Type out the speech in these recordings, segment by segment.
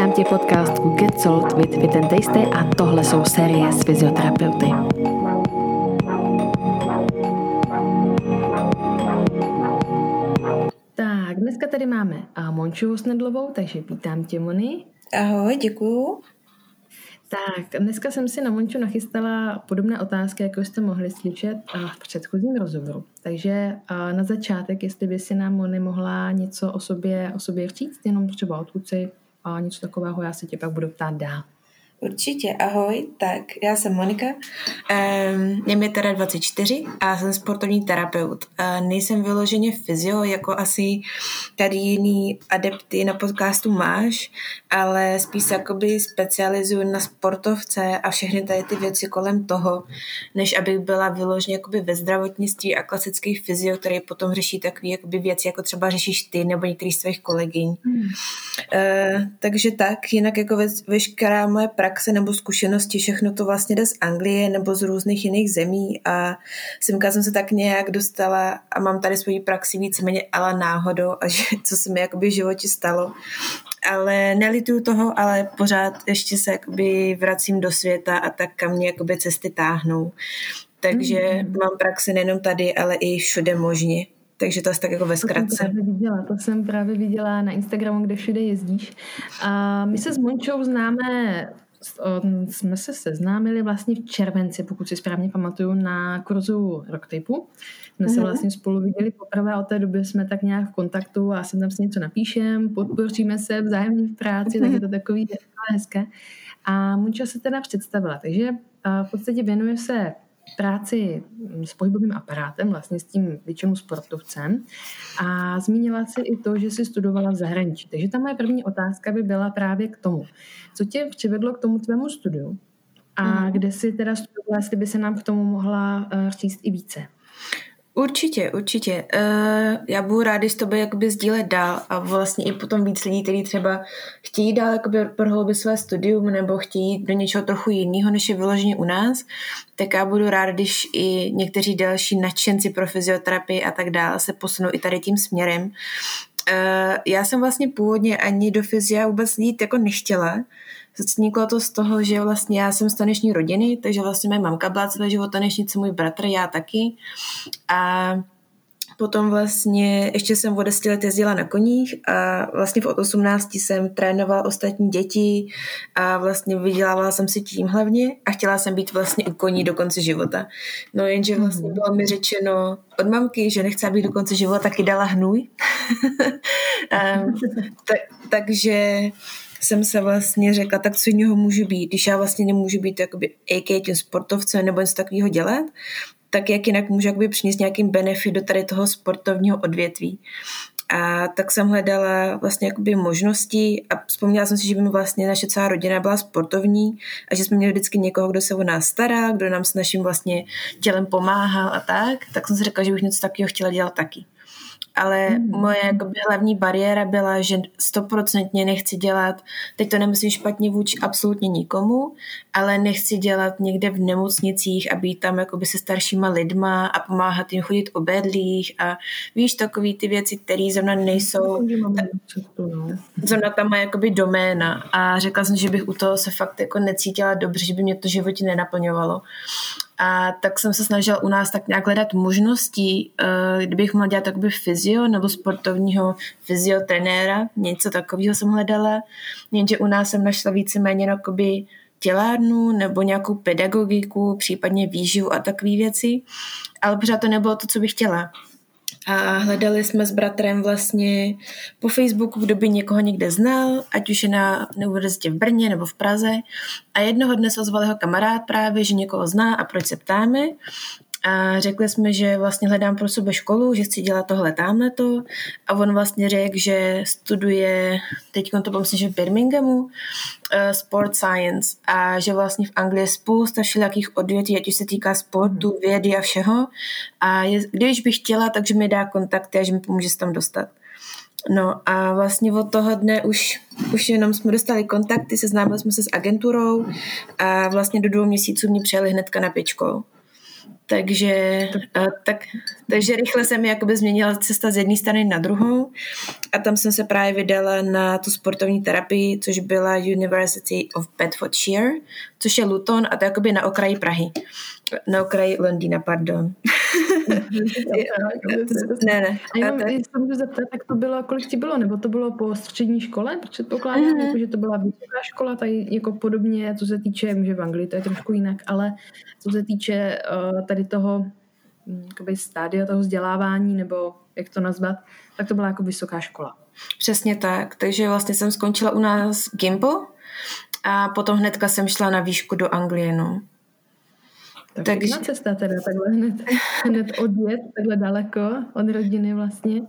Vítám tě podcastu Get Sold with Fit and Tasty a tohle jsou série s fyzioterapeuty. Tak, dneska tady máme Monču Snedlovou, takže vítám tě, Moni. Ahoj, děkuju. Tak, dneska jsem si na Monču nachystala podobné otázky, jako jste mohli slyšet v předchozím rozhovoru. Takže na začátek, jestli by si nám Moni mohla něco o sobě, o sobě říct, jenom třeba odkud si a něco takového, já se tě pak budu ptát dál. Určitě, ahoj, tak já jsem Monika, um, je mi teda 24 a jsem sportovní terapeut. Uh, nejsem vyloženě fyzio, jako asi tady jiný adepty na podcastu máš, ale spíš jakoby specializuju na sportovce a všechny tady ty věci kolem toho, než abych byla vyloženě jakoby ve zdravotnictví a klasický fyzio, který potom řeší takové jakoby věci, jako třeba řešíš ty nebo některý z svých kolegyň. Hmm. Uh, takže tak, jinak jako ve, veškerá moje praxe praxe nebo zkušenosti, všechno to vlastně jde z Anglie nebo z různých jiných zemí a semka jsem se tak nějak dostala a mám tady svoji praxi víceméně ale náhodou a že, co se mi jakoby v životě stalo. Ale nelituju toho, ale pořád ještě se jakoby vracím do světa a tak kam mě jakoby cesty táhnou. Takže mm. mám praxi nejenom tady, ale i všude možně. Takže to je tak jako ve zkratce. To jsem právě viděla, to jsem právě viděla na Instagramu, kde všude jezdíš. A my se s Mončou známe jsme se seznámili vlastně v červenci, pokud si správně pamatuju, na kurzu Rocktapu. Jsme se mhm. vlastně spolu viděli poprvé, od té doby jsme tak nějak v kontaktu a jsem tam si něco napíšem, podpoříme se vzájemně v práci, tak je to takový hezké. A Munča se teda představila, takže v podstatě věnuje se práci s pohybovým aparátem, vlastně s tím většinou sportovcem a zmínila si i to, že si studovala v zahraničí. Takže ta moje první otázka by byla právě k tomu. Co tě přivedlo k tomu tvému studiu a mm. kde si teda studovala, jestli by se nám k tomu mohla uh, říct i více? Určitě, určitě. Uh, já budu rád, s tobě jakoby sdílet dál a vlastně i potom víc lidí, kteří třeba chtějí dál jakoby prohloubit své studium nebo chtějí do něčeho trochu jiného, než je vyloženě u nás, tak já budu rád, když i někteří další nadšenci pro fyzioterapii a tak dále se posunou i tady tím směrem. Uh, já jsem vlastně původně ani do fyzia vůbec jít jako nechtěla, Vzniklo to z toho, že vlastně já jsem z taneční rodiny, takže vlastně moje mamka byla celý život tanečnice, můj bratr, já taky. A potom vlastně ještě jsem o 10 let jezdila na koních a vlastně v 18 jsem trénovala ostatní děti a vlastně vydělávala jsem si tím hlavně a chtěla jsem být vlastně u koní do konce života. No jenže vlastně mhm. bylo mi řečeno od mamky, že nechce být do konce života, taky dala hnůj. um, tak, takže jsem se vlastně řekla, tak co jiného můžu být, když já vlastně nemůžu být jakoby AK tím sportovcem nebo něco takového dělat, tak jak jinak můžu jakoby přinést nějaký benefit do tady toho sportovního odvětví. A tak jsem hledala vlastně jakoby možnosti a vzpomněla jsem si, že by mi vlastně naše celá rodina byla sportovní a že jsme měli vždycky někoho, kdo se o nás stará, kdo nám s naším vlastně tělem pomáhal a tak, tak jsem si řekla, že bych něco takového chtěla dělat taky ale mm. moje jakoby, hlavní bariéra byla, že stoprocentně nechci dělat, teď to nemyslím špatně vůči absolutně nikomu, ale nechci dělat někde v nemocnicích a být tam jakoby se staršíma lidma a pomáhat jim chodit obedlých a víš, takový ty věci, které zrovna nejsou, zrovna tam má jakoby doména a řekla jsem, že bych u toho se fakt jako necítila dobře, že by mě to životě nenaplňovalo. A tak jsem se snažila u nás tak nějak hledat možnosti, uh, kdybych mohla dělat takový fyzio nebo sportovního fyziotrenéra, něco takového jsem hledala, jenže u nás jsem našla víceméně jakoby tělárnu nebo nějakou pedagogiku, případně výživu a takové věci, ale pořád to nebylo to, co bych chtěla a hledali jsme s bratrem vlastně po Facebooku, kdo by někoho někde znal, ať už je na univerzitě v Brně nebo v Praze. A jednoho dne se ozval jeho kamarád právě, že někoho zná a proč se ptáme. A řekli jsme, že vlastně hledám pro sebe školu, že chci dělat tohle, tamhle to. A on vlastně řekl, že studuje, teď to myslím, že v Birminghamu, uh, sport science a že vlastně v Anglii je spousta všelijakých odvětví, ať už se týká sportu, mhm. vědy a všeho. A je, když bych chtěla, takže mi dá kontakty a že mi pomůže se tam dostat. No a vlastně od toho dne už, už jenom jsme dostali kontakty, seznámili jsme se s agenturou a vlastně do dvou měsíců mě přijeli hnedka na pěčkou. Takže, a, tak, takže rychle jsem jakoby změnila cesta z jedné strany na druhou a tam jsem se právě vydala na tu sportovní terapii, což byla University of Bedfordshire, což je Luton a to je jakoby na okraji Prahy. Na okraji Londýna, pardon. ne, ne. A jenom, se můžu zeptat, tak to bylo, kolik ti bylo? Nebo to bylo po střední škole? Předpokládám, mm-hmm. jako, že to byla vysoká škola, tady jako podobně, co se týče, že v Anglii to je trošku jinak, ale co se týče uh, tady toho hm, jakoby stádia toho vzdělávání, nebo jak to nazvat, tak to byla jako vysoká škola. Přesně tak. Takže vlastně jsem skončila u nás Gimpo a potom hnedka jsem šla na výšku do Anglie, no. Tak Takže... cesta teda, takhle hned, hned odjet, takhle daleko od rodiny vlastně.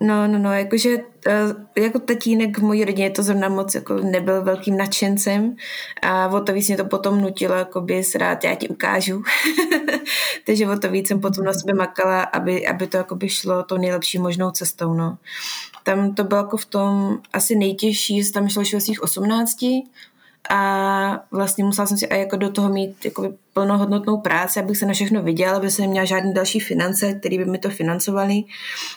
No, no, no, jakože eh, jako tatínek v mojí rodině to zrovna moc jako nebyl velkým nadšencem a o to víc mě to potom nutilo, jako bys rád, já ti ukážu. Takže o to víc jsem potom na sebe makala, aby, aby to jako by šlo tou nejlepší možnou cestou, no. Tam to bylo jako v tom asi nejtěžší, že tam šlo svých 18, a vlastně musela jsem si a jako do toho mít jako plnohodnotnou práci, abych se na všechno viděla, aby jsem neměla žádné další finance, které by mi to financovaly.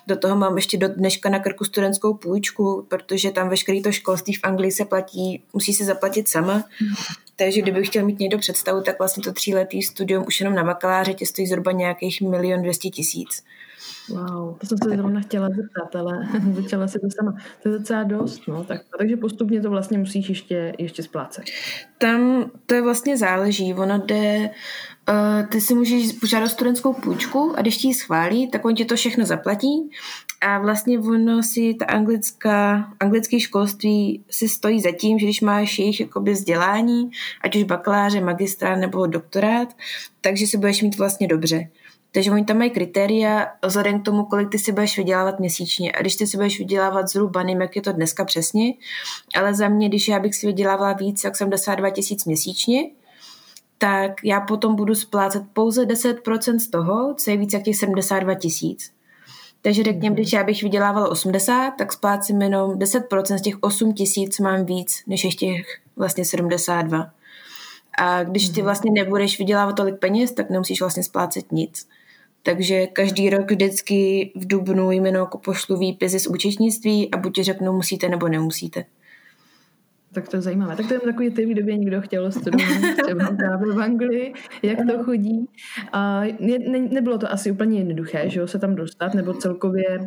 Do toho mám ještě do dneška na krku studentskou půjčku, protože tam veškeré to školství v Anglii se platí, musí se zaplatit sama. Takže kdybych chtěl mít někdo představu, tak vlastně to tříletý studium už jenom na bakaláře tě stojí zhruba nějakých milion dvěstě tisíc. Wow, to jsem se zrovna chtěla zeptat, ale začala si to sama. To je docela dost, no. Tak, takže postupně to vlastně musíš ještě, ještě splácet. Tam to je vlastně záleží. Ono jde, uh, ty si můžeš požádat studentskou půjčku a když ti ji schválí, tak on ti to všechno zaplatí a vlastně ono si ta anglická, anglické školství si stojí za tím, že když máš jejich jakoby vzdělání, ať už bakaláře, magistra nebo doktorát, takže si budeš mít vlastně dobře. Takže oni tam mají kritéria vzhledem k tomu, kolik ty si budeš vydělávat měsíčně. A když ty si budeš vydělávat zhruba, nevím, jak je to dneska přesně, ale za mě, když já bych si vydělávala víc jak 72 tisíc měsíčně, tak já potom budu splácet pouze 10% z toho, co je víc jak těch 72 tisíc. Takže řekněme, když já bych vydělávala 80, tak splácím jenom 10% z těch 8 tisíc mám víc, než ještě těch vlastně 72. A když ty mhm. vlastně nebudeš vydělávat tolik peněz, tak nemusíš vlastně splácet nic. Takže každý rok vždycky v Dubnu jméno jako pošlu výpisy z účetnictví a buď ti řeknu musíte nebo nemusíte. Tak to je zajímavé. Tak to je takový typ, kdyby někdo chtěl studovat třeba právě v Anglii, jak to chodí. A ne, ne, nebylo to asi úplně jednoduché, že jo, se tam dostat, nebo celkově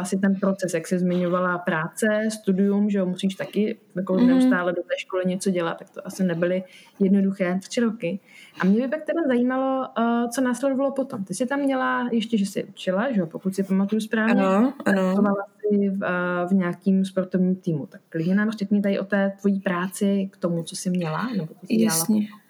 asi ten proces, jak se zmiňovala práce, studium, že jo, musíš taky jako mm-hmm. neustále do té školy něco dělat, tak to asi nebyly jednoduché tři roky. A mě by pak teda zajímalo, uh, co následovalo potom. Ty jsi tam měla ještě, že jsi učila, že jo, pokud si pamatuju správně. Ano, ano. Jsi v, uh, v nějakým sportovním týmu. Tak klidně nám řekni tady o té tvojí práci k tomu, co jsi měla, nebo co jsi Jasně. Dělala.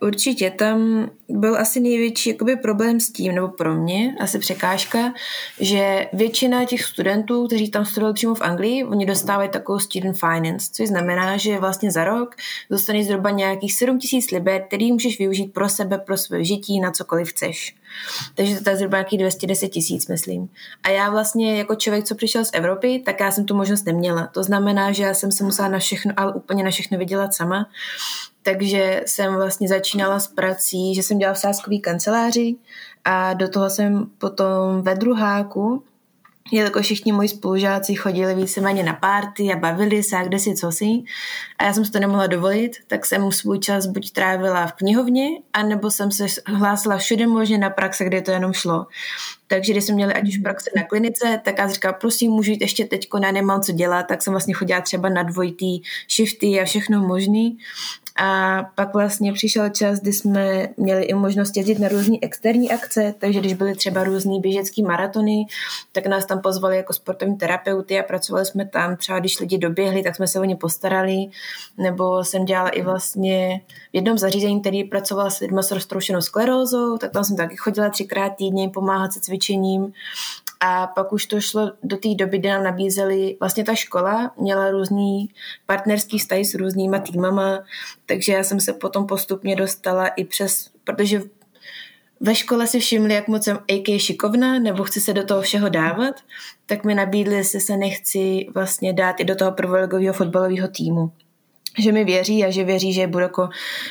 Určitě, tam byl asi největší jakoby, problém s tím, nebo pro mě, asi překážka, že většina těch studentů, kteří tam studovali přímo v Anglii, oni dostávají takovou student finance, což znamená, že vlastně za rok dostaneš zhruba nějakých 7 tisíc liber, který můžeš využít pro sebe, pro své žití, na cokoliv chceš. Takže to je zhruba nějakých 210 tisíc, myslím. A já vlastně jako člověk, co přišel z Evropy, tak já jsem tu možnost neměla. To znamená, že já jsem se musela na všechno, ale úplně na všechno vydělat sama. Takže jsem vlastně začínala s prací, že jsem dělala v sáskový kanceláři a do toho jsem potom ve druháku jelikož všichni moji spolužáci chodili víceméně na párty a bavili se a kde si co si a já jsem si to nemohla dovolit, tak jsem svůj čas buď trávila v knihovně, anebo jsem se hlásila všude možně na praxe, kde to jenom šlo. Takže když jsme měli ať už praxe na klinice, tak já říkala, prosím, můžu jít ještě teďko, na nemám co dělat, tak jsem vlastně chodila třeba na dvojitý shifty a všechno možný. A pak vlastně přišel čas, kdy jsme měli i možnost jezdit na různé externí akce, takže když byly třeba různé běžecké maratony, tak nás tam pozvali jako sportovní terapeuty a pracovali jsme tam. Třeba když lidi doběhli, tak jsme se o ně postarali. Nebo jsem dělala i vlastně v jednom zařízení, který pracoval s lidmi s roztroušenou sklerózou, tak tam jsem taky chodila třikrát týdně pomáhat se cvičením. A pak už to šlo do té doby, kdy nám nabízeli, vlastně ta škola měla různý partnerský vztahy s různýma týmama, takže já jsem se potom postupně dostala i přes, protože ve škole si všimli, jak moc jsem AK šikovná, nebo chci se do toho všeho dávat, tak mi nabídli, jestli se nechci vlastně dát i do toho prvoligového fotbalového týmu. že mi věří a že věří, že budu jako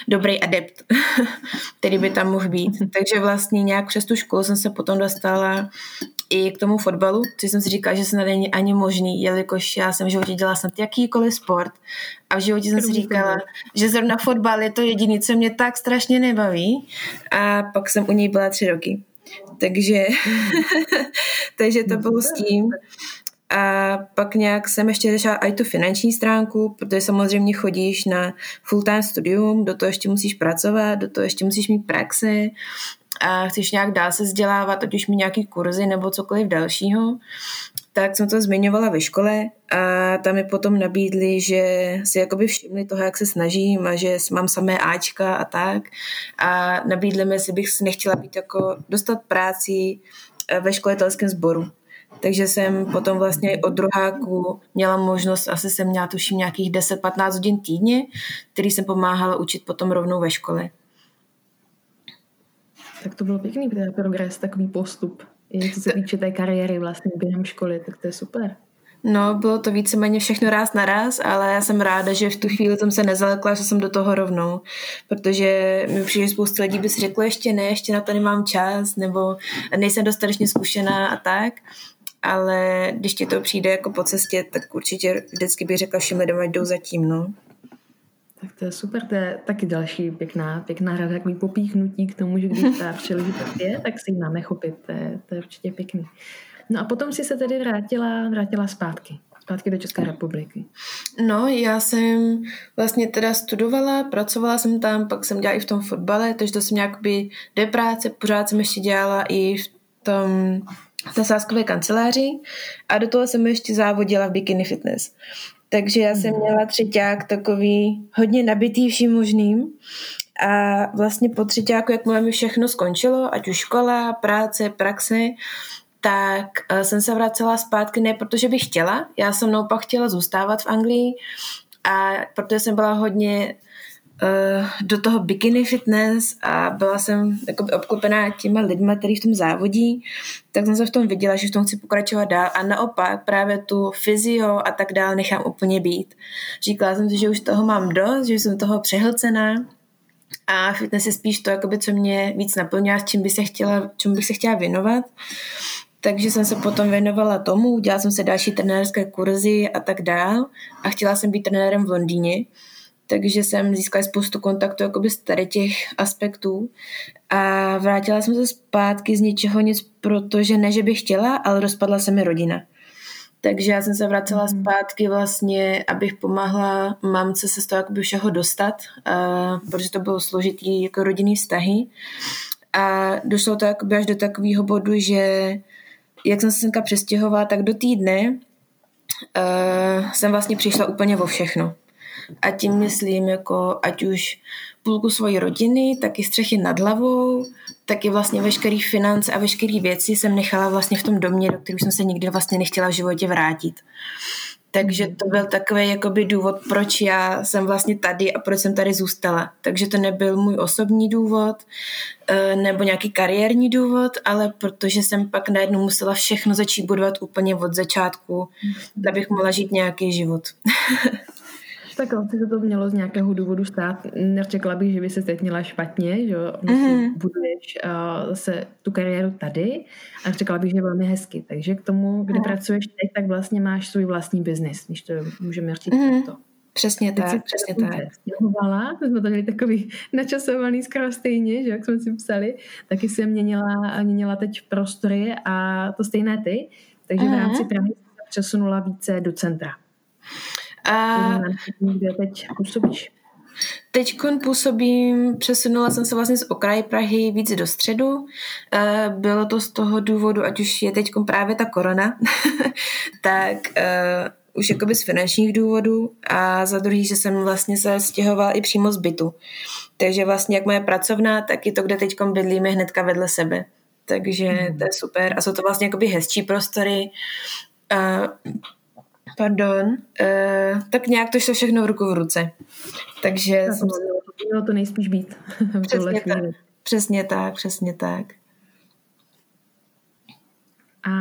dobrý adept, který by tam mohl být. Takže vlastně nějak přes tu školu jsem se potom dostala i k tomu fotbalu, což jsem si říkala, že se není ani možný, jelikož já jsem v životě dělala snad jakýkoliv sport a v životě jsem si říkala, že zrovna fotbal je to jediné, co mě tak strašně nebaví a pak jsem u něj byla tři roky. Takže, takže to bylo s tím. A pak nějak jsem ještě řešila i tu finanční stránku, protože samozřejmě chodíš na full-time studium, do toho ještě musíš pracovat, do toho ještě musíš mít praxi a chceš nějak dál se vzdělávat, ať už mi nějaký kurzy nebo cokoliv dalšího, tak jsem to zmiňovala ve škole a tam mi potom nabídli, že si jakoby všimli toho, jak se snažím a že mám samé Ačka a tak a nabídli mi, jestli bych nechtěla být jako dostat práci ve školitelském sboru. Takže jsem potom vlastně od druháku měla možnost, asi jsem měla tuším nějakých 10-15 hodin týdně, který jsem pomáhala učit potom rovnou ve škole. Tak to bylo pěkný progres, takový postup. I co se týče té kariéry vlastně během školy, tak to je super. No, bylo to víceméně všechno ráz na ráz, ale já jsem ráda, že v tu chvíli jsem se nezalekla, že jsem do toho rovnou, protože mi přijde spoustu lidí by si řeklo, ještě ne, ještě na to nemám čas, nebo nejsem dostatečně zkušená a tak, ale když ti to přijde jako po cestě, tak určitě vždycky bych řekla všem lidem, ať jdou zatím, no. Tak to je super, to je taky další pěkná, pěkná rada, takový popíchnutí k tomu, že když ta příležitost je, tak si ji máme chopit, to je, to je určitě pěkný. No a potom si se tedy vrátila, vrátila zpátky, zpátky do České republiky. No, já jsem vlastně teda studovala, pracovala jsem tam, pak jsem dělala i v tom fotbale, takže to jsem nějak by dvě práce, pořád jsem ještě dělala i v tom na sáskové kanceláři a do toho jsem ještě závodila v bikini fitness. Takže já jsem mhm. měla třeťák takový hodně nabitý vším možným a vlastně po třetíku, jak mi všechno skončilo, ať už škola, práce, praxe, tak eh, jsem se vracela zpátky ne protože bych chtěla, já jsem naopak chtěla zůstávat v Anglii a protože jsem byla hodně do toho bikini fitness a byla jsem obklopená těma lidma, kteří v tom závodí, tak jsem se v tom viděla, že v tom chci pokračovat dál a naopak právě tu fyzio a tak dál nechám úplně být. Říkala jsem si, že už toho mám dost, že jsem toho přehlcená a fitness je spíš to, jakoby, co mě víc naplňuje, s čím bych se chtěla, čemu bych se chtěla věnovat. Takže jsem se potom věnovala tomu, udělala jsem se další trenérské kurzy a tak dál a chtěla jsem být trenérem v Londýně takže jsem získala spoustu kontaktů jakoby z tady těch aspektů a vrátila jsem se zpátky z ničeho nic, protože ne, že bych chtěla, ale rozpadla se mi rodina. Takže já jsem se vracela mm. zpátky vlastně, abych pomáhla mamce se z toho jakoby všeho dostat, a, protože to bylo složitý jako rodinný vztahy. A došlo to jakoby až do takového bodu, že jak jsem se semka přestěhovala, tak do týdne uh, jsem vlastně přišla úplně o všechno. A tím myslím, jako ať už půlku svojí rodiny, tak i střechy nad hlavou, tak i vlastně veškerý finance a veškeré věci jsem nechala vlastně v tom domě, do kterého jsem se nikdy vlastně nechtěla v životě vrátit. Takže to byl takový jakoby důvod, proč já jsem vlastně tady a proč jsem tady zůstala. Takže to nebyl můj osobní důvod eh, nebo nějaký kariérní důvod, ale protože jsem pak najednou musela všechno začít budovat úplně od začátku, abych mohla žít nějaký život. Tak asi se to mělo z nějakého důvodu stát. Nečekala bych, že by se teď měla špatně, že mm-hmm. buduješ uh, se tu kariéru tady a čekala bych, že velmi hezky. Takže k tomu, kde mm. pracuješ teď, tak vlastně máš svůj vlastní biznis, když to můžeme říct mm-hmm. to. Přesně teď tak, přesně tak. Stěhovala, jsme to měli takový načasovaný skoro stejně, že jak jsme si psali, taky jsem měnila, měnila teď prostory a to stejné ty, takže mm-hmm. v rámci Prahy přesunula více do centra. A kde teď působíš? Teď působím, přesunula jsem se vlastně z okraje Prahy víc do středu. Eh, bylo to z toho důvodu, ať už je teď právě ta korona, tak uh, už jakoby z finančních důvodů a za druhý, že jsem vlastně se stěhovala i přímo z bytu. Takže vlastně jak moje pracovná, tak i to, kde teď bydlíme hnedka vedle sebe. Takže mm. to je super. A jsou to vlastně jakoby hezčí prostory. Pardon, uh, tak nějak to šlo všechno v ruku v ruce. Takže... Tak, jsem... Mělo to nejspíš být. Přesně tak, přesně tak, přesně tak. A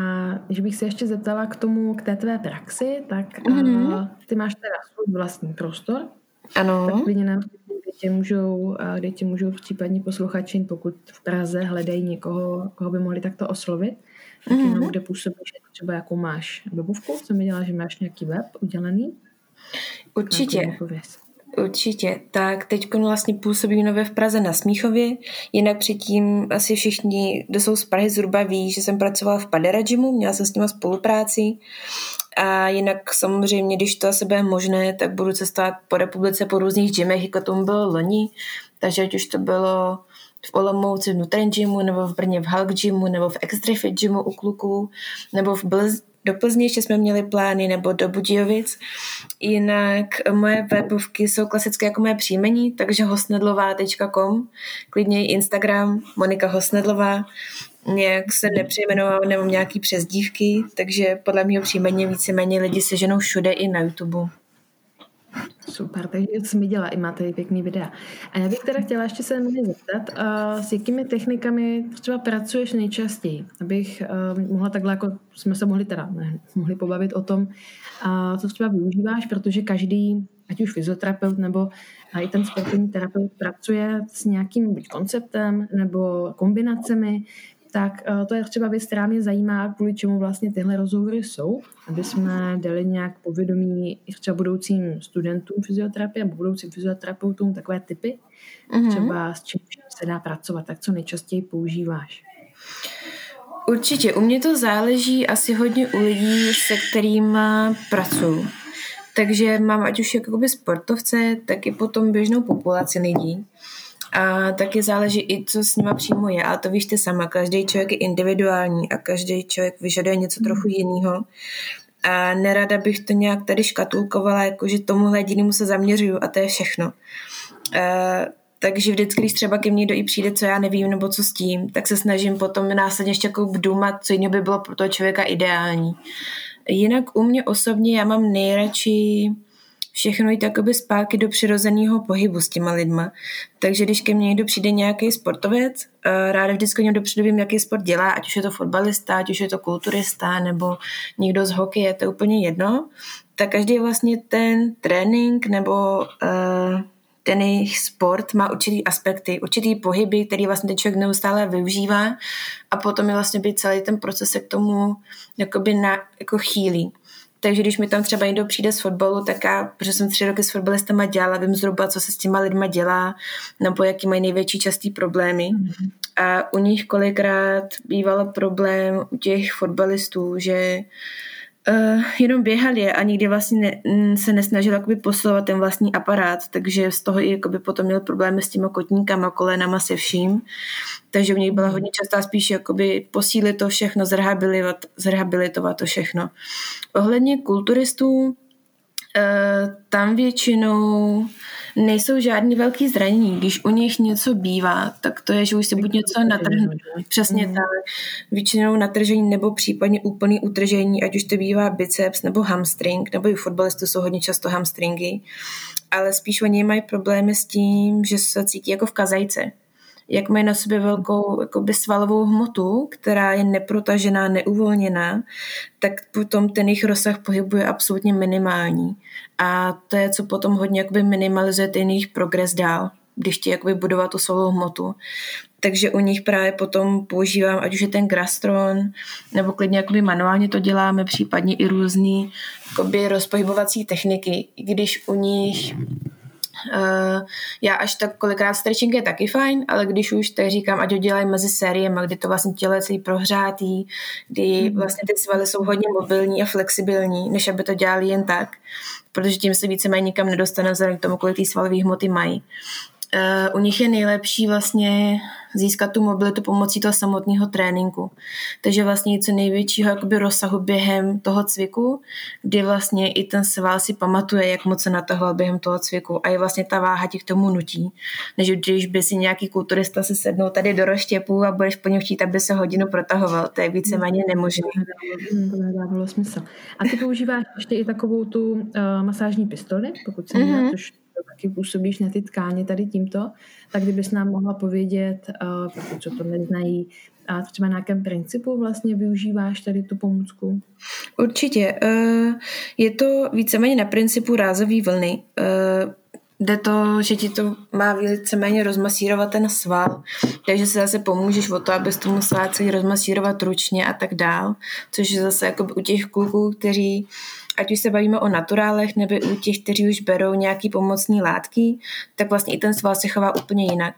když bych se ještě zeptala k tomu, k té tvé praxi, tak mm-hmm. uh, ty máš teda svůj vlastní prostor, Ano. Tak klidně nám kde tě můžou, kde tě můžou případně posluchači, pokud v Praze hledají někoho, koho by mohli takto oslovit, tak mm-hmm. jenom kde působíš, třeba jakou máš webovku, co mi dělá, že máš nějaký web udělaný. Určitě. Určitě. Tak teď vlastně působím nově v Praze na Smíchově. Jinak předtím asi všichni, kdo jsou z Prahy zhruba ví, že jsem pracovala v Padera Gymu, měla jsem s nimi spolupráci. A jinak samozřejmě, když to asi bude možné, tak budu cestovat po republice po různých gymech, jako tomu bylo loni. Takže ať už to bylo v Olomouci v Nutrient Gymu, nebo v Brně v Hulk Gymu, nebo v Extra Fit Gymu u kluků, nebo v Blz, do Plzně ještě jsme měli plány, nebo do Budějovic. Jinak moje webovky jsou klasické jako moje příjmení, takže hosnedlová.com, klidně i Instagram, Monika Hosnedlová, nějak se nepřejmenoval, nemám nějaký přezdívky, takže podle mého příjmení víceméně lidi se ženou všude i na YouTube. Super, takže mi dělá, i máte pěkný videa. A já bych teda chtěla ještě se mě zeptat, uh, s jakými technikami třeba pracuješ nejčastěji, abych uh, mohla takhle, jako jsme se mohli teda, ne, mohli pobavit o tom, uh, co třeba využíváš, protože každý, ať už fyzioterapeut nebo i ten sportovní terapeut pracuje s nějakým konceptem nebo kombinacemi, tak eh, to je třeba věc, která mě zajímá, kvůli čemu vlastně tyhle rozhovory jsou, aby jsme dali nějak povědomí i třeba budoucím studentům fyzioterapie nebo budoucím fyzioterapeutům takové typy, mm-hmm. třeba s čím se dá pracovat, tak co nejčastěji používáš. Určitě, u mě to záleží asi hodně u lidí, se kterými pracuji. Takže mám ať už jakoby sportovce, tak i potom běžnou populaci lidí. A taky záleží i, co s nima přímo je. A to víš ty sama, každý člověk je individuální a každý člověk vyžaduje něco trochu jiného. A nerada bych to nějak tady škatulkovala, jako že tomuhle jedinému se zaměřuju a to je všechno. A, takže vždycky, když třeba ke mně někdo i přijde, co já nevím, nebo co s tím, tak se snažím potom následně ještě jako vdůmat, co jiného by bylo pro toho člověka ideální. Jinak u mě osobně já mám nejradši všechno jít jakoby zpátky do přirozeného pohybu s těma lidma. Takže když ke mně někdo přijde nějaký sportovec, eh, ráda vždycky něm dopředu vím, jaký sport dělá, ať už je to fotbalista, ať už je to kulturista, nebo někdo z hokeje, to je úplně jedno. Tak každý vlastně ten trénink nebo uh, ten jejich sport má určitý aspekty, určitý pohyby, který vlastně ten člověk neustále využívá a potom je vlastně být celý ten proces se k tomu jakoby na, jako chýlí. Takže když mi tam třeba někdo přijde z fotbalu, tak já, protože jsem tři roky s fotbalistama dělala, vím zhruba, co se s těma lidma dělá, nebo jaký mají největší častý problémy. Mm-hmm. A u nich kolikrát býval problém u těch fotbalistů, že uh, jenom běhali a nikdy vlastně ne, se nesnažil jakoby posilovat ten vlastní aparát, takže z toho i jakoby potom měl problémy s těma kotníkama, kolenama, se vším. Takže u nich byla hodně častá spíš jakoby posílit to všechno, zrehabilitovat, zrehabilitovat to všechno. Ohledně kulturistů, Uh, tam většinou nejsou žádný velký zranění. Když u nich něco bývá, tak to je, že už se buď něco natrhne. Přesně mm. tak. Většinou natržení nebo případně úplný utržení, ať už to bývá biceps nebo hamstring, nebo i fotbalistů jsou hodně často hamstringy, ale spíš oni mají problémy s tím, že se cítí jako v kazajce jak mají na sobě velkou jakoby svalovou hmotu, která je neprotažená, neuvolněná, tak potom ten jejich rozsah pohybu je absolutně minimální. A to je, co potom hodně jakoby minimalizuje ten jejich progres dál, když chtějí jakoby budovat tu svalovou hmotu. Takže u nich právě potom používám, ať už je ten grastron, nebo klidně jakoby manuálně to děláme, případně i jakoby rozpohybovací techniky, když u nich já až tak kolikrát stretching je taky fajn, ale když už tak říkám, ať ho dělají mezi sériemi, kdy to vlastně tělo je celý prohřátý, kdy mhm. vlastně ty svaly jsou hodně mobilní a flexibilní, než aby to dělali jen tak, protože tím se víceméně nikam nedostane vzhledem k tomu, kolik ty svalové hmoty mají. Uh, u nich je nejlepší vlastně získat tu mobilitu pomocí toho samotného tréninku. Takže vlastně něco největšího jakoby rozsahu během toho cviku, kdy vlastně i ten sval si pamatuje, jak moc se natahoval během toho cviku a je vlastně ta váha ti k tomu nutí. Než když by si nějaký kulturista se sednul tady do roštěpu a budeš po něm chtít, aby se hodinu protahoval. To je víceméně nemožné. To nedávalo smysl. A ty používáš ještě i takovou tu uh, masážní pistoli, pokud se mm-hmm. což taky působíš na ty tkáně tady tímto, tak kdybys nám mohla povědět, uh, pokud co to neznají, a třeba na jakém principu vlastně využíváš tady tu pomůcku? Určitě. Uh, je to víceméně na principu rázové vlny. Uh, jde to, že ti to má víceméně rozmasírovat ten sval, takže se zase pomůžeš o to, abys to musela rozmasírovat ručně a tak dál, což je zase jako u těch kluků, kteří ať už se bavíme o naturálech nebo u těch, kteří už berou nějaký pomocní látky, tak vlastně i ten sval se chová úplně jinak.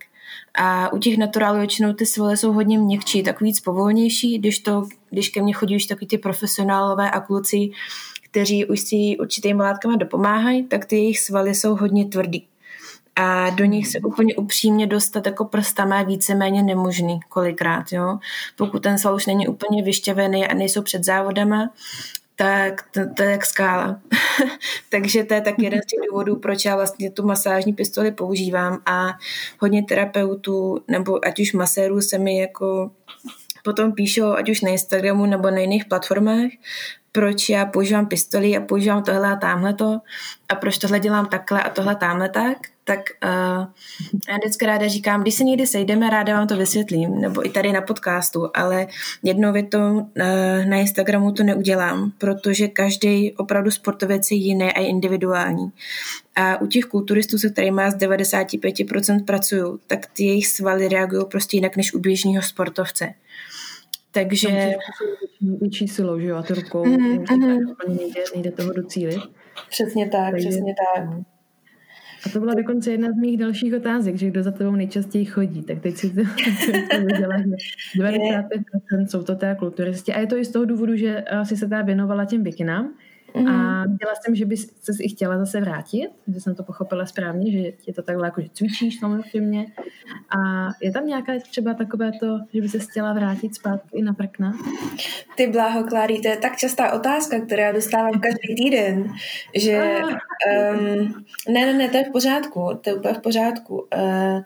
A u těch naturálů většinou ty svaly jsou hodně měkčí, tak víc povolnější, když, to, když ke mně chodí už takový ty profesionálové a kluci, kteří už si určitými látkami dopomáhají, tak ty jejich svaly jsou hodně tvrdý. A do nich se úplně upřímně dostat jako prstama je víceméně nemožný kolikrát. Jo? Pokud ten sval už není úplně vyšťavený a nejsou před závodama, tak to, je jak skála. Takže to je tak jeden z těch důvodů, proč já vlastně tu masážní pistoli používám a hodně terapeutů nebo ať už masérů se mi jako potom píšou, ať už na Instagramu nebo na jiných platformách, proč já používám pistoli a používám tohle a tamhle to a proč tohle dělám takhle a tohle tamhle tak, tak uh, já vždycky ráda říkám, když se někdy sejdeme, ráda vám to vysvětlím, nebo i tady na podcastu, ale jednou větou uh, na Instagramu to neudělám, protože každý opravdu sportovec je jiný a individuální. A u těch kulturistů, se kterými já z 95% pracuju, tak ty jejich svaly reagují prostě jinak než u běžného sportovce. Takže... Větší silou, že jo, a to rukou mm, mm. nejde, nejde toho docílit. Přesně tak, Takže, přesně tak. A to byla dokonce jedna z mých dalších otázek, že kdo za tebou nejčastěji chodí. Tak teď si to, viděla, že 95% jsou to teda kulturisti. A je to i z toho důvodu, že si se teda věnovala těm bikinám. Mm. A viděla jsem, že bys se i chtěla zase vrátit, že jsem to pochopila správně, že je to takhle jako, že cvičíš samozřejmě. A je tam nějaká třeba takové to, že by se chtěla vrátit zpátky i na prkna? Ty bláho, Klárí, to je tak častá otázka, kterou já dostávám každý týden, že um, ne, ne, ne, to je v pořádku, to je úplně v pořádku. Uh,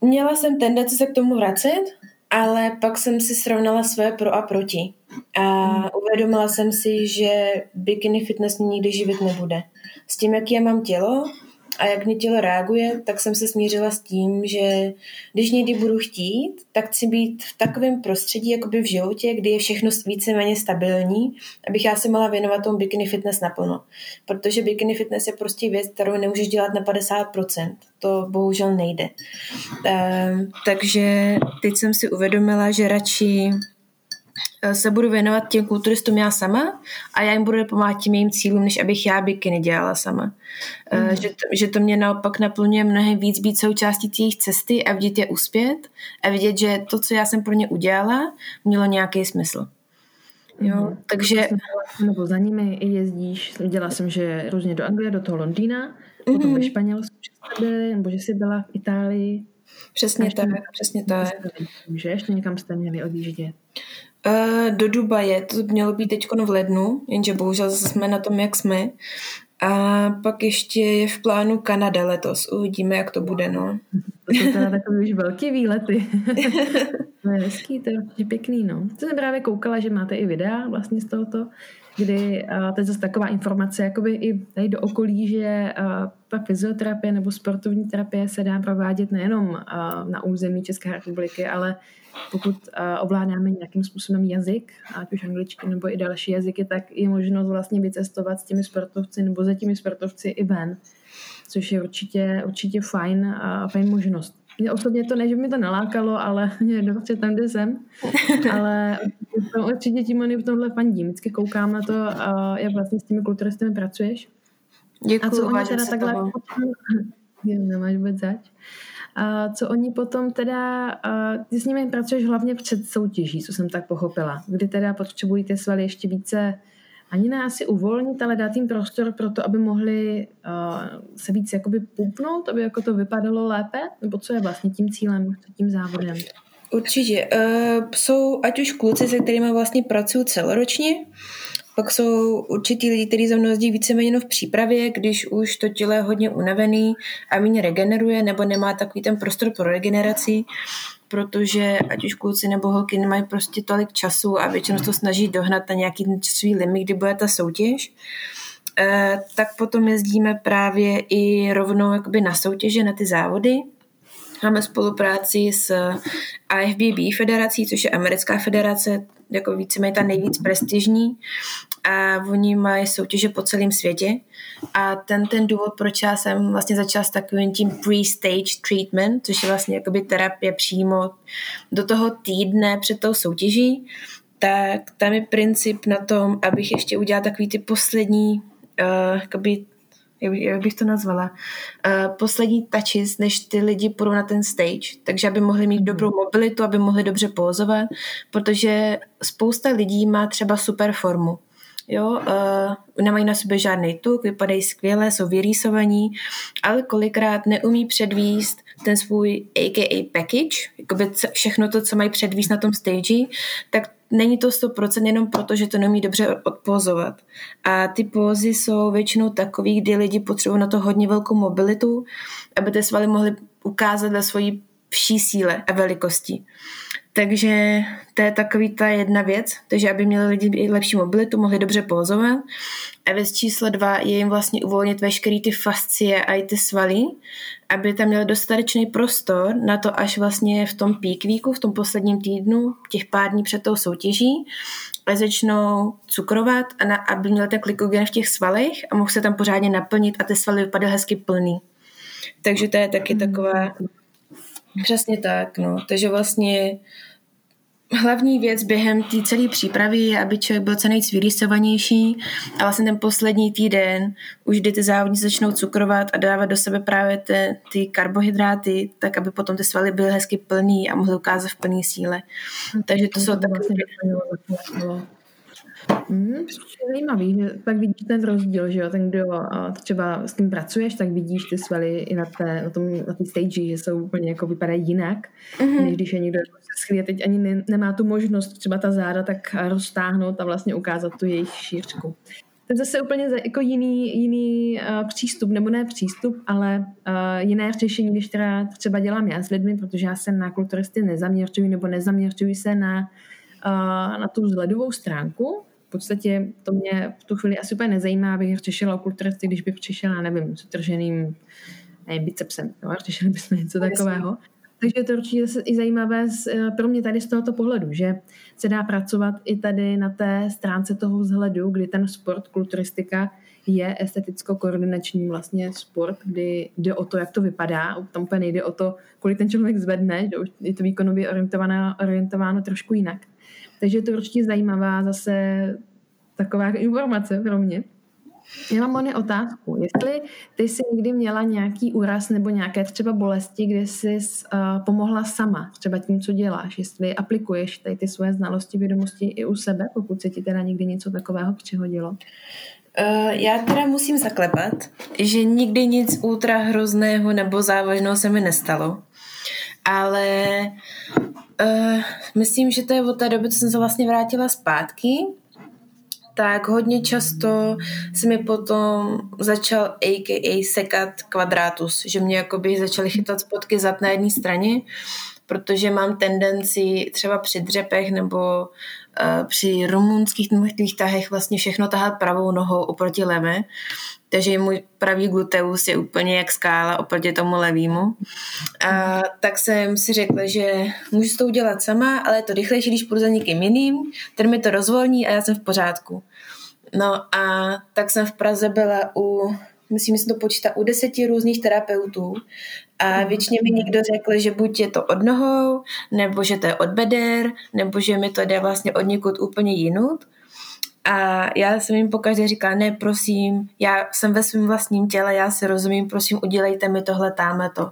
měla jsem tendenci se k tomu vracet, ale pak jsem si srovnala své pro a proti. A uvědomila jsem si, že bikini fitness mě nikdy živit nebude. S tím, jaký já mám tělo a jak mě tělo reaguje, tak jsem se smířila s tím, že když někdy budu chtít, tak chci být v takovém prostředí, jakoby v životě, kdy je všechno víceméně stabilní, abych já se mohla věnovat tomu bikini fitness naplno. Protože bikini fitness je prostě věc, kterou nemůžeš dělat na 50%. To bohužel nejde. Um, takže teď jsem si uvědomila, že radši se budu věnovat těm kulturistům já sama a já jim budu pomáhat tím jejím cílům, než abych já bikiny dělala sama. Mm. Že, to, že to mě naopak naplňuje mnohem víc být součástí těch cesty a vidět je uspět a vidět, že to, co já jsem pro ně udělala, mělo nějaký smysl. Jo, mm. takže... Nebo za nimi i jezdíš, viděla jsem, že různě do Anglie, do toho Londýna, mm. potom ve Španělsku, byli, nebo že jsi byla v Itálii. Přesně tak, přesně tak. Že ještě někam jste měli odjíždět? Uh, do Dubaje, to mělo být teď v lednu, jenže bohužel jsme na tom, jak jsme. A pak ještě je v plánu Kanada letos. Uvidíme, jak to bude, no. To jsou takové už velké výlety. to je hezký, to je pěkný, no. To jsem právě koukala, že máte i videa vlastně z tohoto, kdy uh, to je zase taková informace, jakoby i tady do okolí, že uh, ta fyzioterapie nebo sportovní terapie se dá provádět nejenom uh, na území České republiky, ale pokud uh, ovládáme nějakým způsobem jazyk, ať už angličky nebo i další jazyky, tak je možnost vlastně vycestovat s těmi sportovci nebo za těmi sportovci i ven, což je určitě, určitě fajn a fajn možnost. Mě osobně to ne, že mi to nalákalo, ale mě dobře tam, kde jsem. Ale určitě tím oni v tomhle fandím. Vždycky koukám na to, uh, jak vlastně s těmi kulturisty pracuješ. Děkuji, a co oni teda takhle... Nemáš vůbec zač. A co oni potom teda, ty s nimi pracuješ hlavně před soutěží, co jsem tak pochopila, kdy teda potřebují ty svaly ještě více ani ne asi uvolnit, ale dát jim prostor pro to, aby mohli uh, se víc jakoby pupnout, aby jako to vypadalo lépe? Nebo co je vlastně tím cílem, tím závodem? Určitě. Uh, jsou ať už kluci, se kterými vlastně pracují celoročně, pak jsou určitý lidi, kteří za mnou jezdí víceméně v přípravě, když už to tělo je hodně unavený a méně regeneruje nebo nemá takový ten prostor pro regeneraci, protože ať už kluci nebo holky nemají prostě tolik času a většinou to snaží dohnat na nějaký časový limit, kdy bude ta soutěž, eh, tak potom jezdíme právě i rovnou jakoby na soutěže, na ty závody, Máme spolupráci s IFBB federací, což je americká federace, jako víceméně ta nejvíc prestižní. A oni mají soutěže po celém světě. A ten, ten důvod, proč já jsem vlastně začala s takovým tím pre-stage treatment, což je vlastně jakoby terapie přímo do toho týdne před tou soutěží, tak tam je princip na tom, abych ještě udělala takový ty poslední uh, jakoby jak bych to nazvala, uh, poslední touches, než ty lidi půjdou na ten stage, takže aby mohli mít dobrou mobilitu, aby mohli dobře pozovat, protože spousta lidí má třeba super formu. Jo, uh, nemají na sobě žádný tuk, vypadají skvěle, jsou vyrýsovaní, ale kolikrát neumí předvíst ten svůj AKA package, jakoby všechno to, co mají předvíst na tom stage, tak není to 100% jenom proto, že to neumí dobře odpozovat. A ty pózy jsou většinou takový, kdy lidi potřebují na to hodně velkou mobilitu, aby ty svaly mohly ukázat ve svojí vší síle a velikosti. Takže to je takový ta jedna věc, takže aby měli lidi lepší mobilitu, mohli dobře pozovat. A věc číslo dva je jim vlastně uvolnit veškerý ty fascie a i ty svaly, aby tam měli dostatečný prostor na to, až vlastně v tom peak weeku, v tom posledním týdnu, těch pár dní před tou soutěží, a začnou cukrovat, a na, aby měl ten glykogen v těch svalech a mohl se tam pořádně naplnit a ty svaly vypadaly hezky plný. Takže to je taky taková Přesně tak, no. Takže vlastně hlavní věc během té celé přípravy je, aby člověk byl co nejvíc vyrýsovanější a vlastně ten poslední týden, už kdy ty závodníci začnou cukrovat a dávat do sebe právě ty, ty karbohydráty, tak aby potom ty svaly byly hezky plný a mohly ukázat v plné síle. Takže to jsou takové... Hmm, zajímavý, že tak vidíš ten rozdíl, že jo, ten, kdo třeba s tím pracuješ, tak vidíš ty svaly i na té, na tom, na té stage, že jsou úplně jako vypadají jinak, mm-hmm. než když je někdo schylý teď ani ne, nemá tu možnost třeba ta záda tak roztáhnout a vlastně ukázat tu jejich šířku. To je zase úplně jako jiný, jiný uh, přístup, nebo ne přístup, ale uh, jiné řešení, když teda třeba dělám já s lidmi, protože já se na kulturisty nezaměřuji nebo nezaměřuji se na, uh, na tu vzhledovou stránku, v podstatě to mě v tu chvíli asi úplně nezajímá, abych řešila okulturisty, když bych přišla, nevím, s trženým nevím, bicepsem, no, řešili bychom něco takového. Takže je to určitě i zajímavé z, eh, pro mě tady z tohoto pohledu, že se dá pracovat i tady na té stránce toho vzhledu, kdy ten sport, kulturistika je esteticko-koordinační vlastně sport, kdy jde o to, jak to vypadá. Tam úplně nejde o to, kolik ten člověk zvedne, že už je to výkonově orientováno, orientováno trošku jinak. Takže je to určitě zajímavá zase taková informace pro mě. Já mám Moni otázku. Jestli ty jsi někdy měla nějaký úraz nebo nějaké třeba bolesti, kde jsi uh, pomohla sama, třeba tím, co děláš, jestli aplikuješ tady ty svoje znalosti, vědomosti i u sebe, pokud se ti teda někdy něco takového přihodilo? Uh, já teda musím zaklepat, že nikdy nic ultra hrozného nebo závažného se mi nestalo. Ale uh, myslím, že to je od té doby, co jsem se vlastně vrátila zpátky, tak hodně často se mi potom začal AKA sekat kvadrátus, že mě jakoby začaly chytat spotky zad na jedné straně, protože mám tendenci třeba při dřepech nebo uh, při rumunských tahech vlastně všechno tahat pravou nohou oproti levé. Takže můj pravý gluteus je úplně jak skála oproti tomu levému. A tak jsem si řekla, že můžu to udělat sama, ale je to rychlejší, když půjdu za někým jiným, ten mi to rozvolní a já jsem v pořádku. No a tak jsem v Praze byla u, myslím, že se to počítá, u deseti různých terapeutů a většině mi někdo řekl, že buď je to od nohou, nebo že to je od beder, nebo že mi to jde vlastně od někud úplně jinut. A já jsem jim pokaždé říkala, ne, prosím, já jsem ve svém vlastním těle, já si rozumím, prosím, udělejte mi tohle, táme to.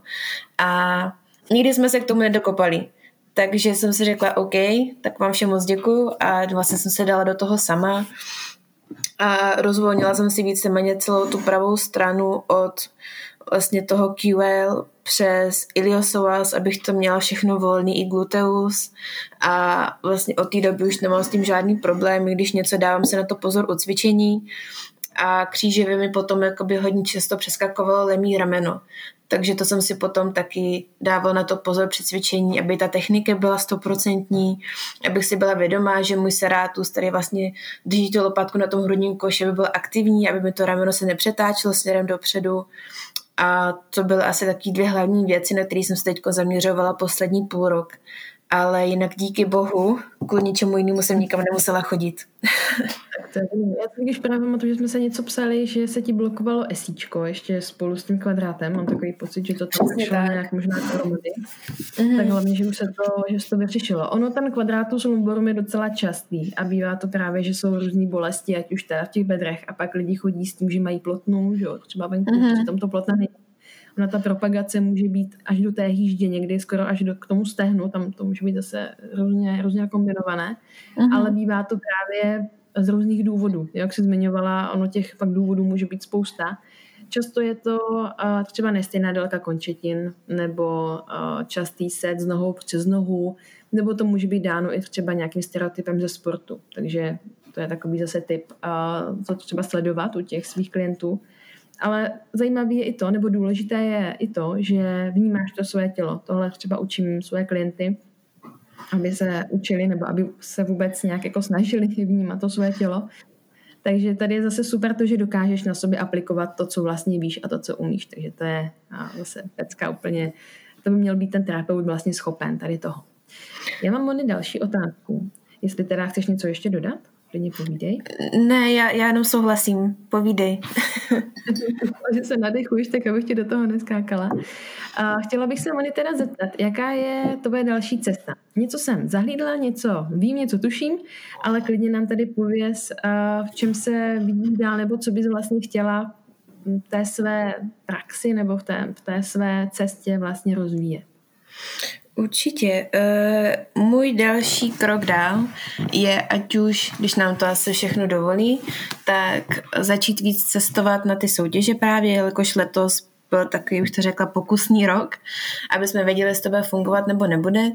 A nikdy jsme se k tomu nedokopali. Takže jsem si řekla, OK, tak vám všem moc děkuju a vlastně jsem se dala do toho sama a rozvolnila jsem si víceméně celou tu pravou stranu od vlastně toho QL přes iliopsoas, abych to měla všechno volný i gluteus. A vlastně od té doby už nemám s tím žádný problém, když něco dávám se na to pozor u cvičení. A kříživě mi potom jakoby hodně často přeskakovalo lemí rameno. Takže to jsem si potom taky dával na to pozor při cvičení, aby ta technika byla stoprocentní, abych si byla vědomá, že můj serátus, který vlastně drží tu lopatku na tom hrudním koši, aby byl aktivní, aby mi to rameno se nepřetáčelo směrem dopředu A to byly asi taky dvě hlavní věci, na které jsem se teď zaměřovala poslední půl rok ale jinak díky bohu kvůli ničemu jinému jsem nikam nemusela chodit. tak to je, já si když právě pamatuju, že jsme se něco psali, že se ti blokovalo esíčko ještě spolu s tím kvadrátem, mám takový pocit, že to tam šlo nějak možná dohromady. Mm-hmm. Tak hlavně, že už se to, že se to vyřešilo. Ono ten kvadrátus lumborum je docela častý a bývá to právě, že jsou různé bolesti, ať už teda v těch bedrech a pak lidi chodí s tím, že mají plotnu, že jo, třeba venku, mm-hmm. přitom to plotna není Ona ta propagace může být až do té hýždě, někdy skoro až do, k tomu stehnu, tam to může být zase různě, různě kombinované, uh-huh. ale bývá to právě z různých důvodů. Jak jsi zmiňovala, ono těch fakt důvodů může být spousta. Často je to uh, třeba nestejná délka končetin, nebo uh, častý set z nohou přes nohu, nebo to může být dáno i třeba nějakým stereotypem ze sportu. Takže to je takový zase typ, uh, co třeba sledovat u těch svých klientů. Ale zajímavé je i to, nebo důležité je i to, že vnímáš to svoje tělo. Tohle třeba učím svoje klienty, aby se učili nebo aby se vůbec nějak jako snažili vnímat to svoje tělo. Takže tady je zase super to, že dokážeš na sobě aplikovat to, co vlastně víš a to, co umíš. Takže to je zase pecka úplně, to by měl být ten terapeut vlastně schopen tady toho. Já mám Moni další otázku. Jestli teda chceš něco ještě dodat? Klidně povídej. Ne, já, já jenom souhlasím. Povídej. že se nadechuješ, tak abych ti do toho neskákala. A chtěla bych se Moni teda zeptat, jaká je tvoje další cesta? Něco jsem zahlídla, něco vím, něco tuším, ale klidně nám tady pověz, v čem se vidíš dál, nebo co bys vlastně chtěla v té své praxi nebo v té, v té své cestě vlastně rozvíjet. Určitě. Uh, můj další krok dál je, ať už, když nám to asi všechno dovolí, tak začít víc cestovat na ty soutěže právě, jelikož letos byl takový, už to řekla, pokusný rok, aby jsme věděli, jestli to bude fungovat nebo nebude.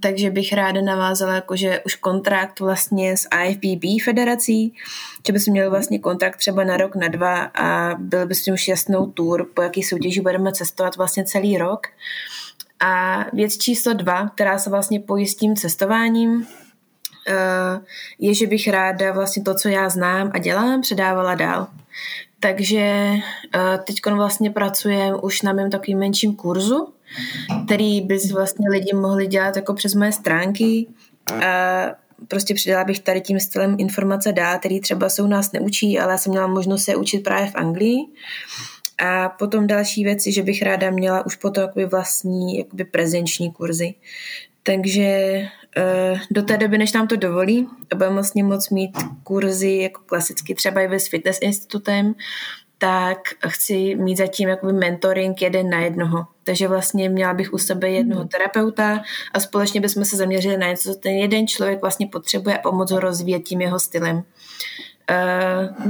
Takže bych ráda navázala jakože už kontrakt vlastně s IFBB federací, že bychom měli vlastně kontrakt třeba na rok, na dva a byl bychom už jasnou tour, po jaký soutěži budeme cestovat vlastně celý rok. A věc číslo dva, která se vlastně pojí s tím cestováním, eh, je, že bych ráda vlastně to, co já znám a dělám, předávala dál. Takže eh, teď vlastně pracujeme už na mém takovým menším kurzu, který by vlastně lidi mohli dělat jako přes moje stránky. A prostě přidala bych tady tím stylem informace dál, který třeba se u nás neučí, ale já jsem měla možnost se učit právě v Anglii. A potom další věci, že bych ráda měla už potom jakoby vlastní jakoby prezenční kurzy. Takže uh, do té doby, než nám to dovolí, budeme vlastně moc mít kurzy jako klasicky třeba i s fitness institutem, tak chci mít zatím jakoby mentoring jeden na jednoho. Takže vlastně měla bych u sebe jednoho mhm. terapeuta a společně bychom se zaměřili na něco, co ten jeden člověk vlastně potřebuje a pomoct ho rozvíjet tím jeho stylem. Uh,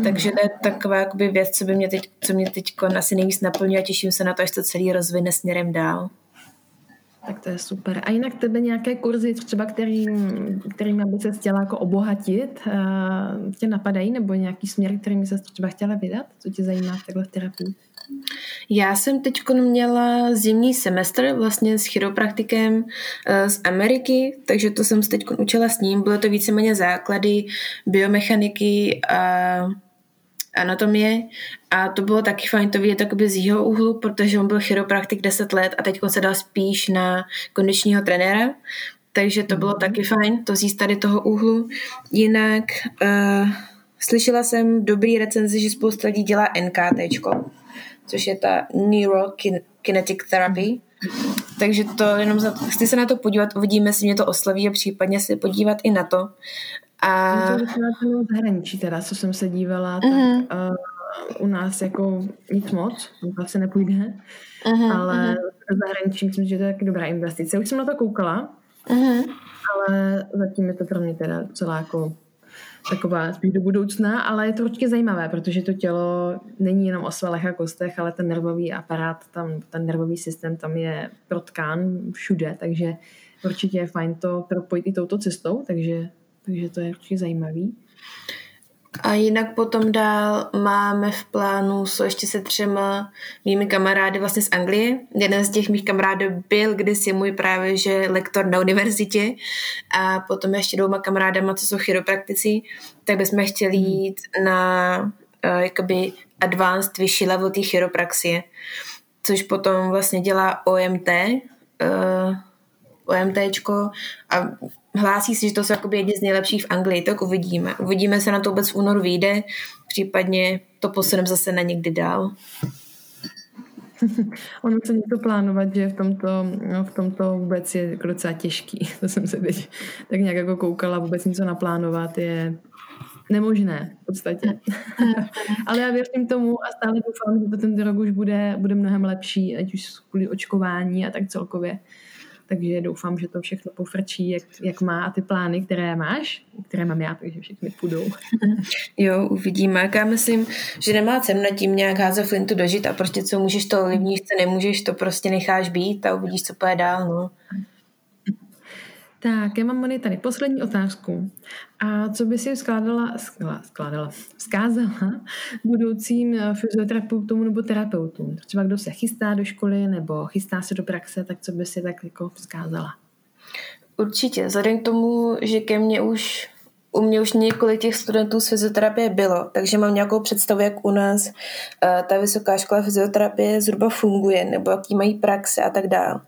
takže to je taková jakoby věc, co, by mě teď, co mě teď asi nejvíc naplňuje a těším se na to, až to celý rozvine směrem dál. Tak to je super. A jinak tebe nějaké kurzy, třeba kterým, kterým by se chtěla jako obohatit, uh, tě napadají, nebo nějaký směr, kterým se třeba chtěla vydat? Co tě zajímá v takhle terapii? Já jsem teď měla zimní semestr vlastně s chiropraktikem eh, z Ameriky, takže to jsem se teď učila s ním. Bylo to víceméně základy biomechaniky a anatomie a to bylo taky fajn to vidět z jeho úhlu, protože on byl chiropraktik 10 let a teď se dal spíš na kondičního trenéra, takže to bylo mhm. taky fajn to zjistit tady toho úhlu. Jinak uh, slyšela jsem dobrý recenzi, že spousta lidí dělá NKT, což je ta Neurokinetic Therapy. Takže to jenom za, chci se na to podívat, uvidíme, jestli mě to osloví a případně se podívat i na to. A... To je zahraničí teda, co jsem se dívala, mm-hmm. tak uh, u nás jako nic moc, to asi nepůjde, uh-huh, ale uh-huh. zahraničí myslím, že to je taky dobrá investice. Už jsem na to koukala, uh-huh. ale zatím je to pro mě teda celá jako taková spíš do budoucna, ale je to určitě zajímavé, protože to tělo není jenom o svalech a kostech, ale ten nervový aparát, tam, ten nervový systém tam je protkán všude, takže určitě je fajn to propojit i touto cestou, takže, takže to je určitě zajímavý. A jinak potom dál máme v plánu so ještě se třema mými kamarády vlastně z Anglie. Jeden z těch mých kamarádů byl kdysi můj právě že lektor na univerzitě a potom ještě dvouma kamarádama, co jsou chiropraktici, tak bychom chtěli hmm. jít na uh, jakoby advanced vyšší level té chiropraxie. což potom vlastně dělá OMT, uh, OMTčko a hlásí si, že to jsou jakoby jedni z nejlepších v Anglii, tak uvidíme. Uvidíme se na to vůbec v únoru vyjde, případně to posunem zase na někdy dál. ono se něco plánovat, že v tomto, no, v tomto vůbec je jako docela těžký. To jsem se teď tak nějak jako koukala, vůbec něco naplánovat je nemožné v podstatě. Ale já věřím tomu a stále doufám, že to ten rok už bude, bude mnohem lepší, ať už kvůli očkování a tak celkově. Takže doufám, že to všechno pofrčí, jak, jak má a ty plány, které máš, které mám já, takže všechny půjdou. jo, uvidíme. Já myslím, že nemá cenu nad tím nějak házet flintu dožit a prostě co můžeš, to ovlivníš, co nemůžeš, to prostě necháš být a uvidíš, co půjde dál. No. Tak, já mám tady poslední otázku. A co by si skládala, skládala, vzkázala budoucím eh, fyzioterapeutům nebo terapeutům? Třeba kdo se chystá do školy nebo chystá se do praxe, tak co by si tak jako vzkázala? Určitě, vzhledem k tomu, že ke mně už u mě už několik těch studentů z fyzioterapie bylo, takže mám nějakou představu, jak u nás uh, ta vysoká škola fyzioterapie zhruba funguje, nebo jaký mají praxe a tak dále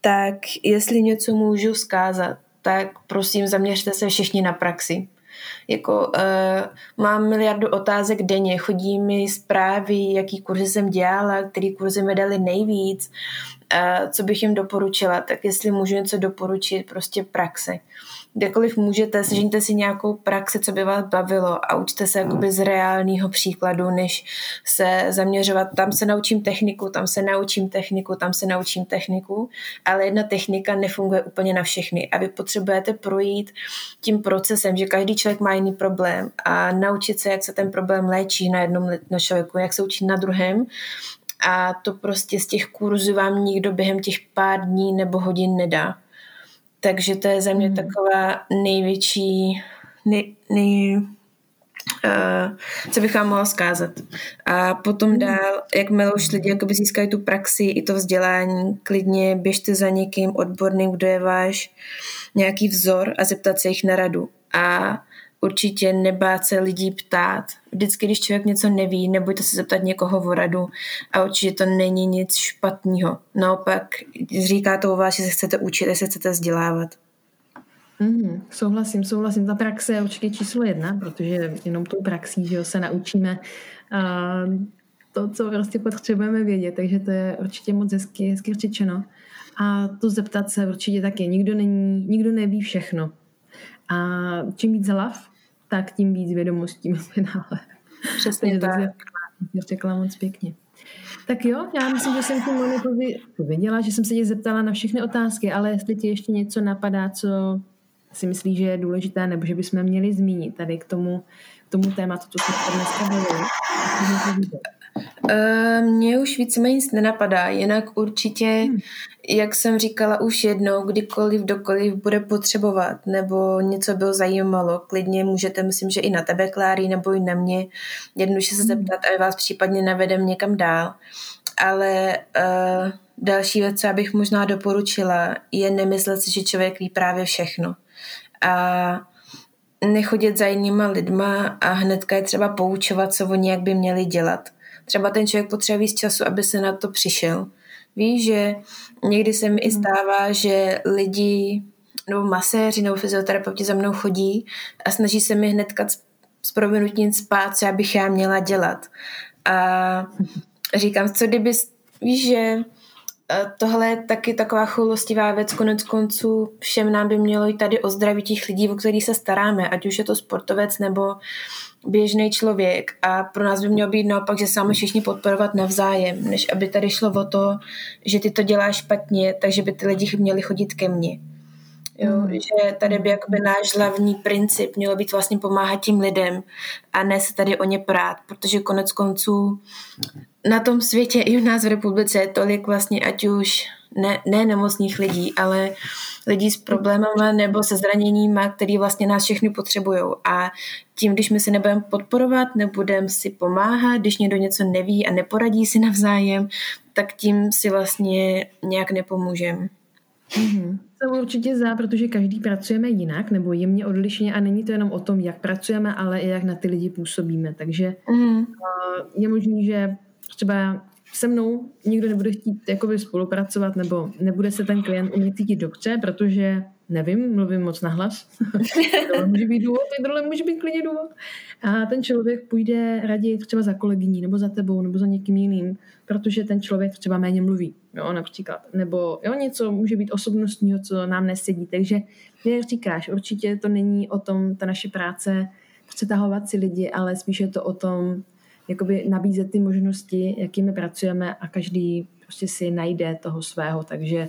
tak jestli něco můžu zkázat, tak prosím zaměřte se všichni na praxi. Jako, uh, mám miliardu otázek denně, chodí mi zprávy, jaký kurzy jsem dělala, který kurzy mi dali nejvíc, uh, co bych jim doporučila, tak jestli můžu něco doporučit, prostě praxe kdekoliv můžete, sežeňte si nějakou praxi, co by vás bavilo a učte se jakoby z reálného příkladu, než se zaměřovat, tam se naučím techniku, tam se naučím techniku, tam se naučím techniku, ale jedna technika nefunguje úplně na všechny. A vy potřebujete projít tím procesem, že každý člověk má jiný problém a naučit se, jak se ten problém léčí na jednom na člověku, jak se učí na druhém. A to prostě z těch kurzů vám nikdo během těch pár dní nebo hodin nedá. Takže to je za mě mm. taková největší, nej, nej, uh, co bych vám mohla zkázat. A potom mm. dál, jakmile už lidi jakoby získají tu praxi i to vzdělání, klidně běžte za někým odborným, kdo je váš nějaký vzor a zeptat se jich na radu. A určitě nebát se lidí ptát. Vždycky, když člověk něco neví, nebojte se zeptat někoho o radu a určitě to není nic špatného. Naopak říká to o vás, že se chcete učit, že se chcete vzdělávat. Mm, souhlasím, souhlasím. Ta praxe je určitě číslo jedna, protože jenom tou praxí že jo, se naučíme uh, to, co prostě potřebujeme vědět, takže to je určitě moc hezky, hezky řečeno. A to zeptat se určitě taky. Nikdo, není, nikdo neví všechno. A čím víc hlav, tak tím víc vědomostí ve finále. Přesně tak. To řekla moc pěkně. Tak jo, já myslím, že jsem ti Monikovi viděla, že jsem se tě zeptala na všechny otázky, ale jestli ti ještě něco napadá, co si myslíš, že je důležité, nebo že bychom měli zmínit tady k tomu, k tomu tématu, co jsme dneska mluvili. Uh, mně už víceméně nic nenapadá, jinak určitě, hmm. jak jsem říkala už jednou, kdykoliv, dokoliv bude potřebovat, nebo něco bylo zajímalo, klidně můžete, myslím, že i na tebe, Kláry, nebo i na mě, jednoduše se hmm. zeptat a vás případně navedem někam dál. Ale uh, další věc, co bych možná doporučila, je nemyslet si, že člověk ví právě všechno. A nechodit za jinýma lidma a hnedka je třeba poučovat, co oni jak by měli dělat třeba ten člověk potřebuje víc času, aby se na to přišel. Víš, že někdy se mi i hmm. stává, že lidi nebo maséři nebo fyzioterapeuti za mnou chodí a snaží se mi hnedka s provinutím spát, co já bych já měla dělat. A říkám, co kdyby, víš, že e, tohle je taky taková choulostivá věc, konec konců všem nám by mělo jít tady o zdraví těch lidí, o kterých se staráme, ať už je to sportovec nebo běžný člověk a pro nás by mělo být naopak, že se máme všichni podporovat navzájem, než aby tady šlo o to, že ty to děláš špatně, takže by ty lidi měli chodit ke mně. Jo, mm. že tady by jakoby náš hlavní princip mělo být vlastně pomáhat tím lidem a ne se tady o ně prát, protože konec konců na tom světě i u nás v republice je tolik vlastně ať už ne, ne nemocných lidí, ale lidí s problémama nebo se zraněníma, který vlastně nás všechny potřebují. A tím, když my si nebudeme podporovat, nebudeme si pomáhat, když někdo něco neví a neporadí si navzájem, tak tím si vlastně nějak nepomůžeme. Mm-hmm. Jsem určitě za, protože každý pracujeme jinak nebo jemně odlišně a není to jenom o tom, jak pracujeme, ale i jak na ty lidi působíme. Takže mm. je možný, že třeba se mnou nikdo nebude chtít jakoby spolupracovat nebo nebude se ten klient umět cítit dobře, protože nevím, mluvím moc nahlas. tohle může být důvod, tohle může být klidně důvod. A ten člověk půjde raději třeba za kolegyní, nebo za tebou, nebo za někým jiným, protože ten člověk třeba méně mluví, jo, například. Nebo jo, něco může být osobnostního, co nám nesedí. Takže, jak říkáš, určitě to není o tom, ta naše práce, přetahovat si lidi, ale spíše je to o tom, jakoby nabízet ty možnosti, jakými pracujeme a každý prostě si najde toho svého, takže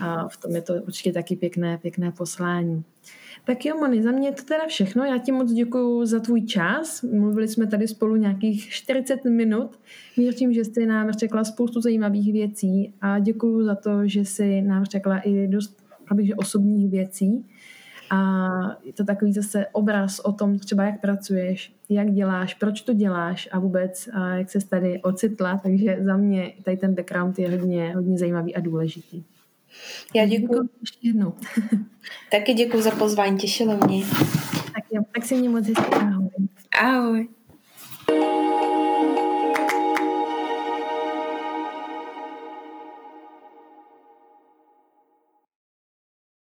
a v tom je to určitě taky pěkné, pěkné poslání. Tak jo, Moni, za mě je to teda všechno. Já ti moc děkuji za tvůj čas. Mluvili jsme tady spolu nějakých 40 minut. Věřím, že jsi nám řekla spoustu zajímavých věcí a děkuji za to, že jsi nám řekla i dost abych, osobních věcí. A je to takový zase obraz o tom třeba, jak pracuješ, jak děláš, proč to děláš a vůbec a jak se tady ocitla. Takže za mě tady ten background je hodně, hodně zajímavý a důležitý. Já děkuji. Ještě jednou. Taky děkuji za pozvání, těšilo mě. Tak jo, tak si mě moc hezky ahoj. Ahoj.